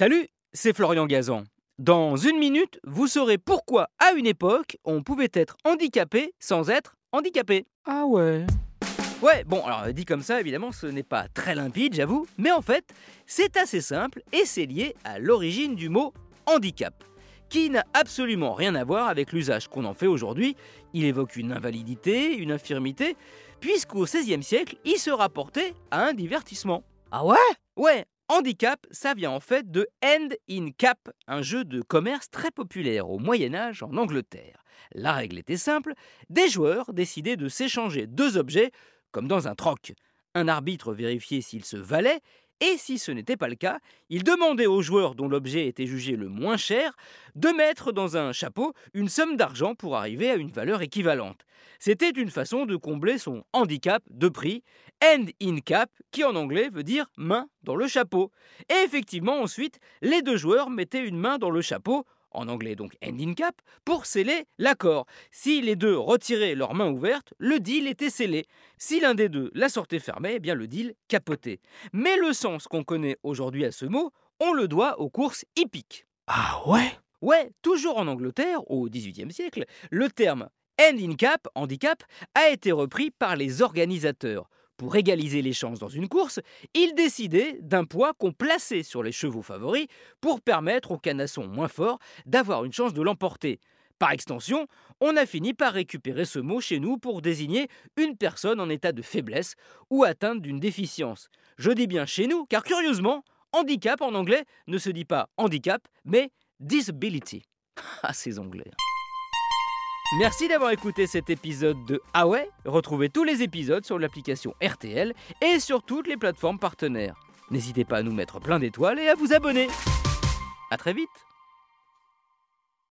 Salut, c'est Florian Gazan. Dans une minute, vous saurez pourquoi, à une époque, on pouvait être handicapé sans être handicapé. Ah ouais Ouais, bon, alors dit comme ça, évidemment, ce n'est pas très limpide, j'avoue, mais en fait, c'est assez simple et c'est lié à l'origine du mot handicap, qui n'a absolument rien à voir avec l'usage qu'on en fait aujourd'hui. Il évoque une invalidité, une infirmité, puisqu'au XVIe siècle, il se rapportait à un divertissement. Ah ouais? Ouais, handicap, ça vient en fait de Hand in Cap, un jeu de commerce très populaire au Moyen Âge en Angleterre. La règle était simple, des joueurs décidaient de s'échanger deux objets comme dans un troc. Un arbitre vérifiait s'ils se valaient, et si ce n'était pas le cas, il demandait au joueur dont l'objet était jugé le moins cher de mettre dans un chapeau une somme d'argent pour arriver à une valeur équivalente. C'était une façon de combler son handicap de prix, hand in cap, qui en anglais veut dire main dans le chapeau. Et effectivement, ensuite, les deux joueurs mettaient une main dans le chapeau en anglais donc hand in cap, pour sceller l'accord. Si les deux retiraient leurs mains ouvertes, le deal était scellé. Si l'un des deux la sortait fermée, eh bien le deal capotait. Mais le sens qu'on connaît aujourd'hui à ce mot, on le doit aux courses hippiques. Ah ouais? Ouais, toujours en Angleterre, au XVIIIe siècle, le terme hand in cap, handicap, a été repris par les organisateurs. Pour égaliser les chances dans une course, ils décidaient d'un poids qu'on plaçait sur les chevaux favoris pour permettre aux canassons moins forts d'avoir une chance de l'emporter. Par extension, on a fini par récupérer ce mot chez nous pour désigner une personne en état de faiblesse ou atteinte d'une déficience. Je dis bien chez nous, car curieusement, handicap en anglais ne se dit pas handicap, mais disability. Ah, ces anglais. Merci d'avoir écouté cet épisode de Ah Retrouvez tous les épisodes sur l'application RTL et sur toutes les plateformes partenaires. N'hésitez pas à nous mettre plein d'étoiles et à vous abonner. A très vite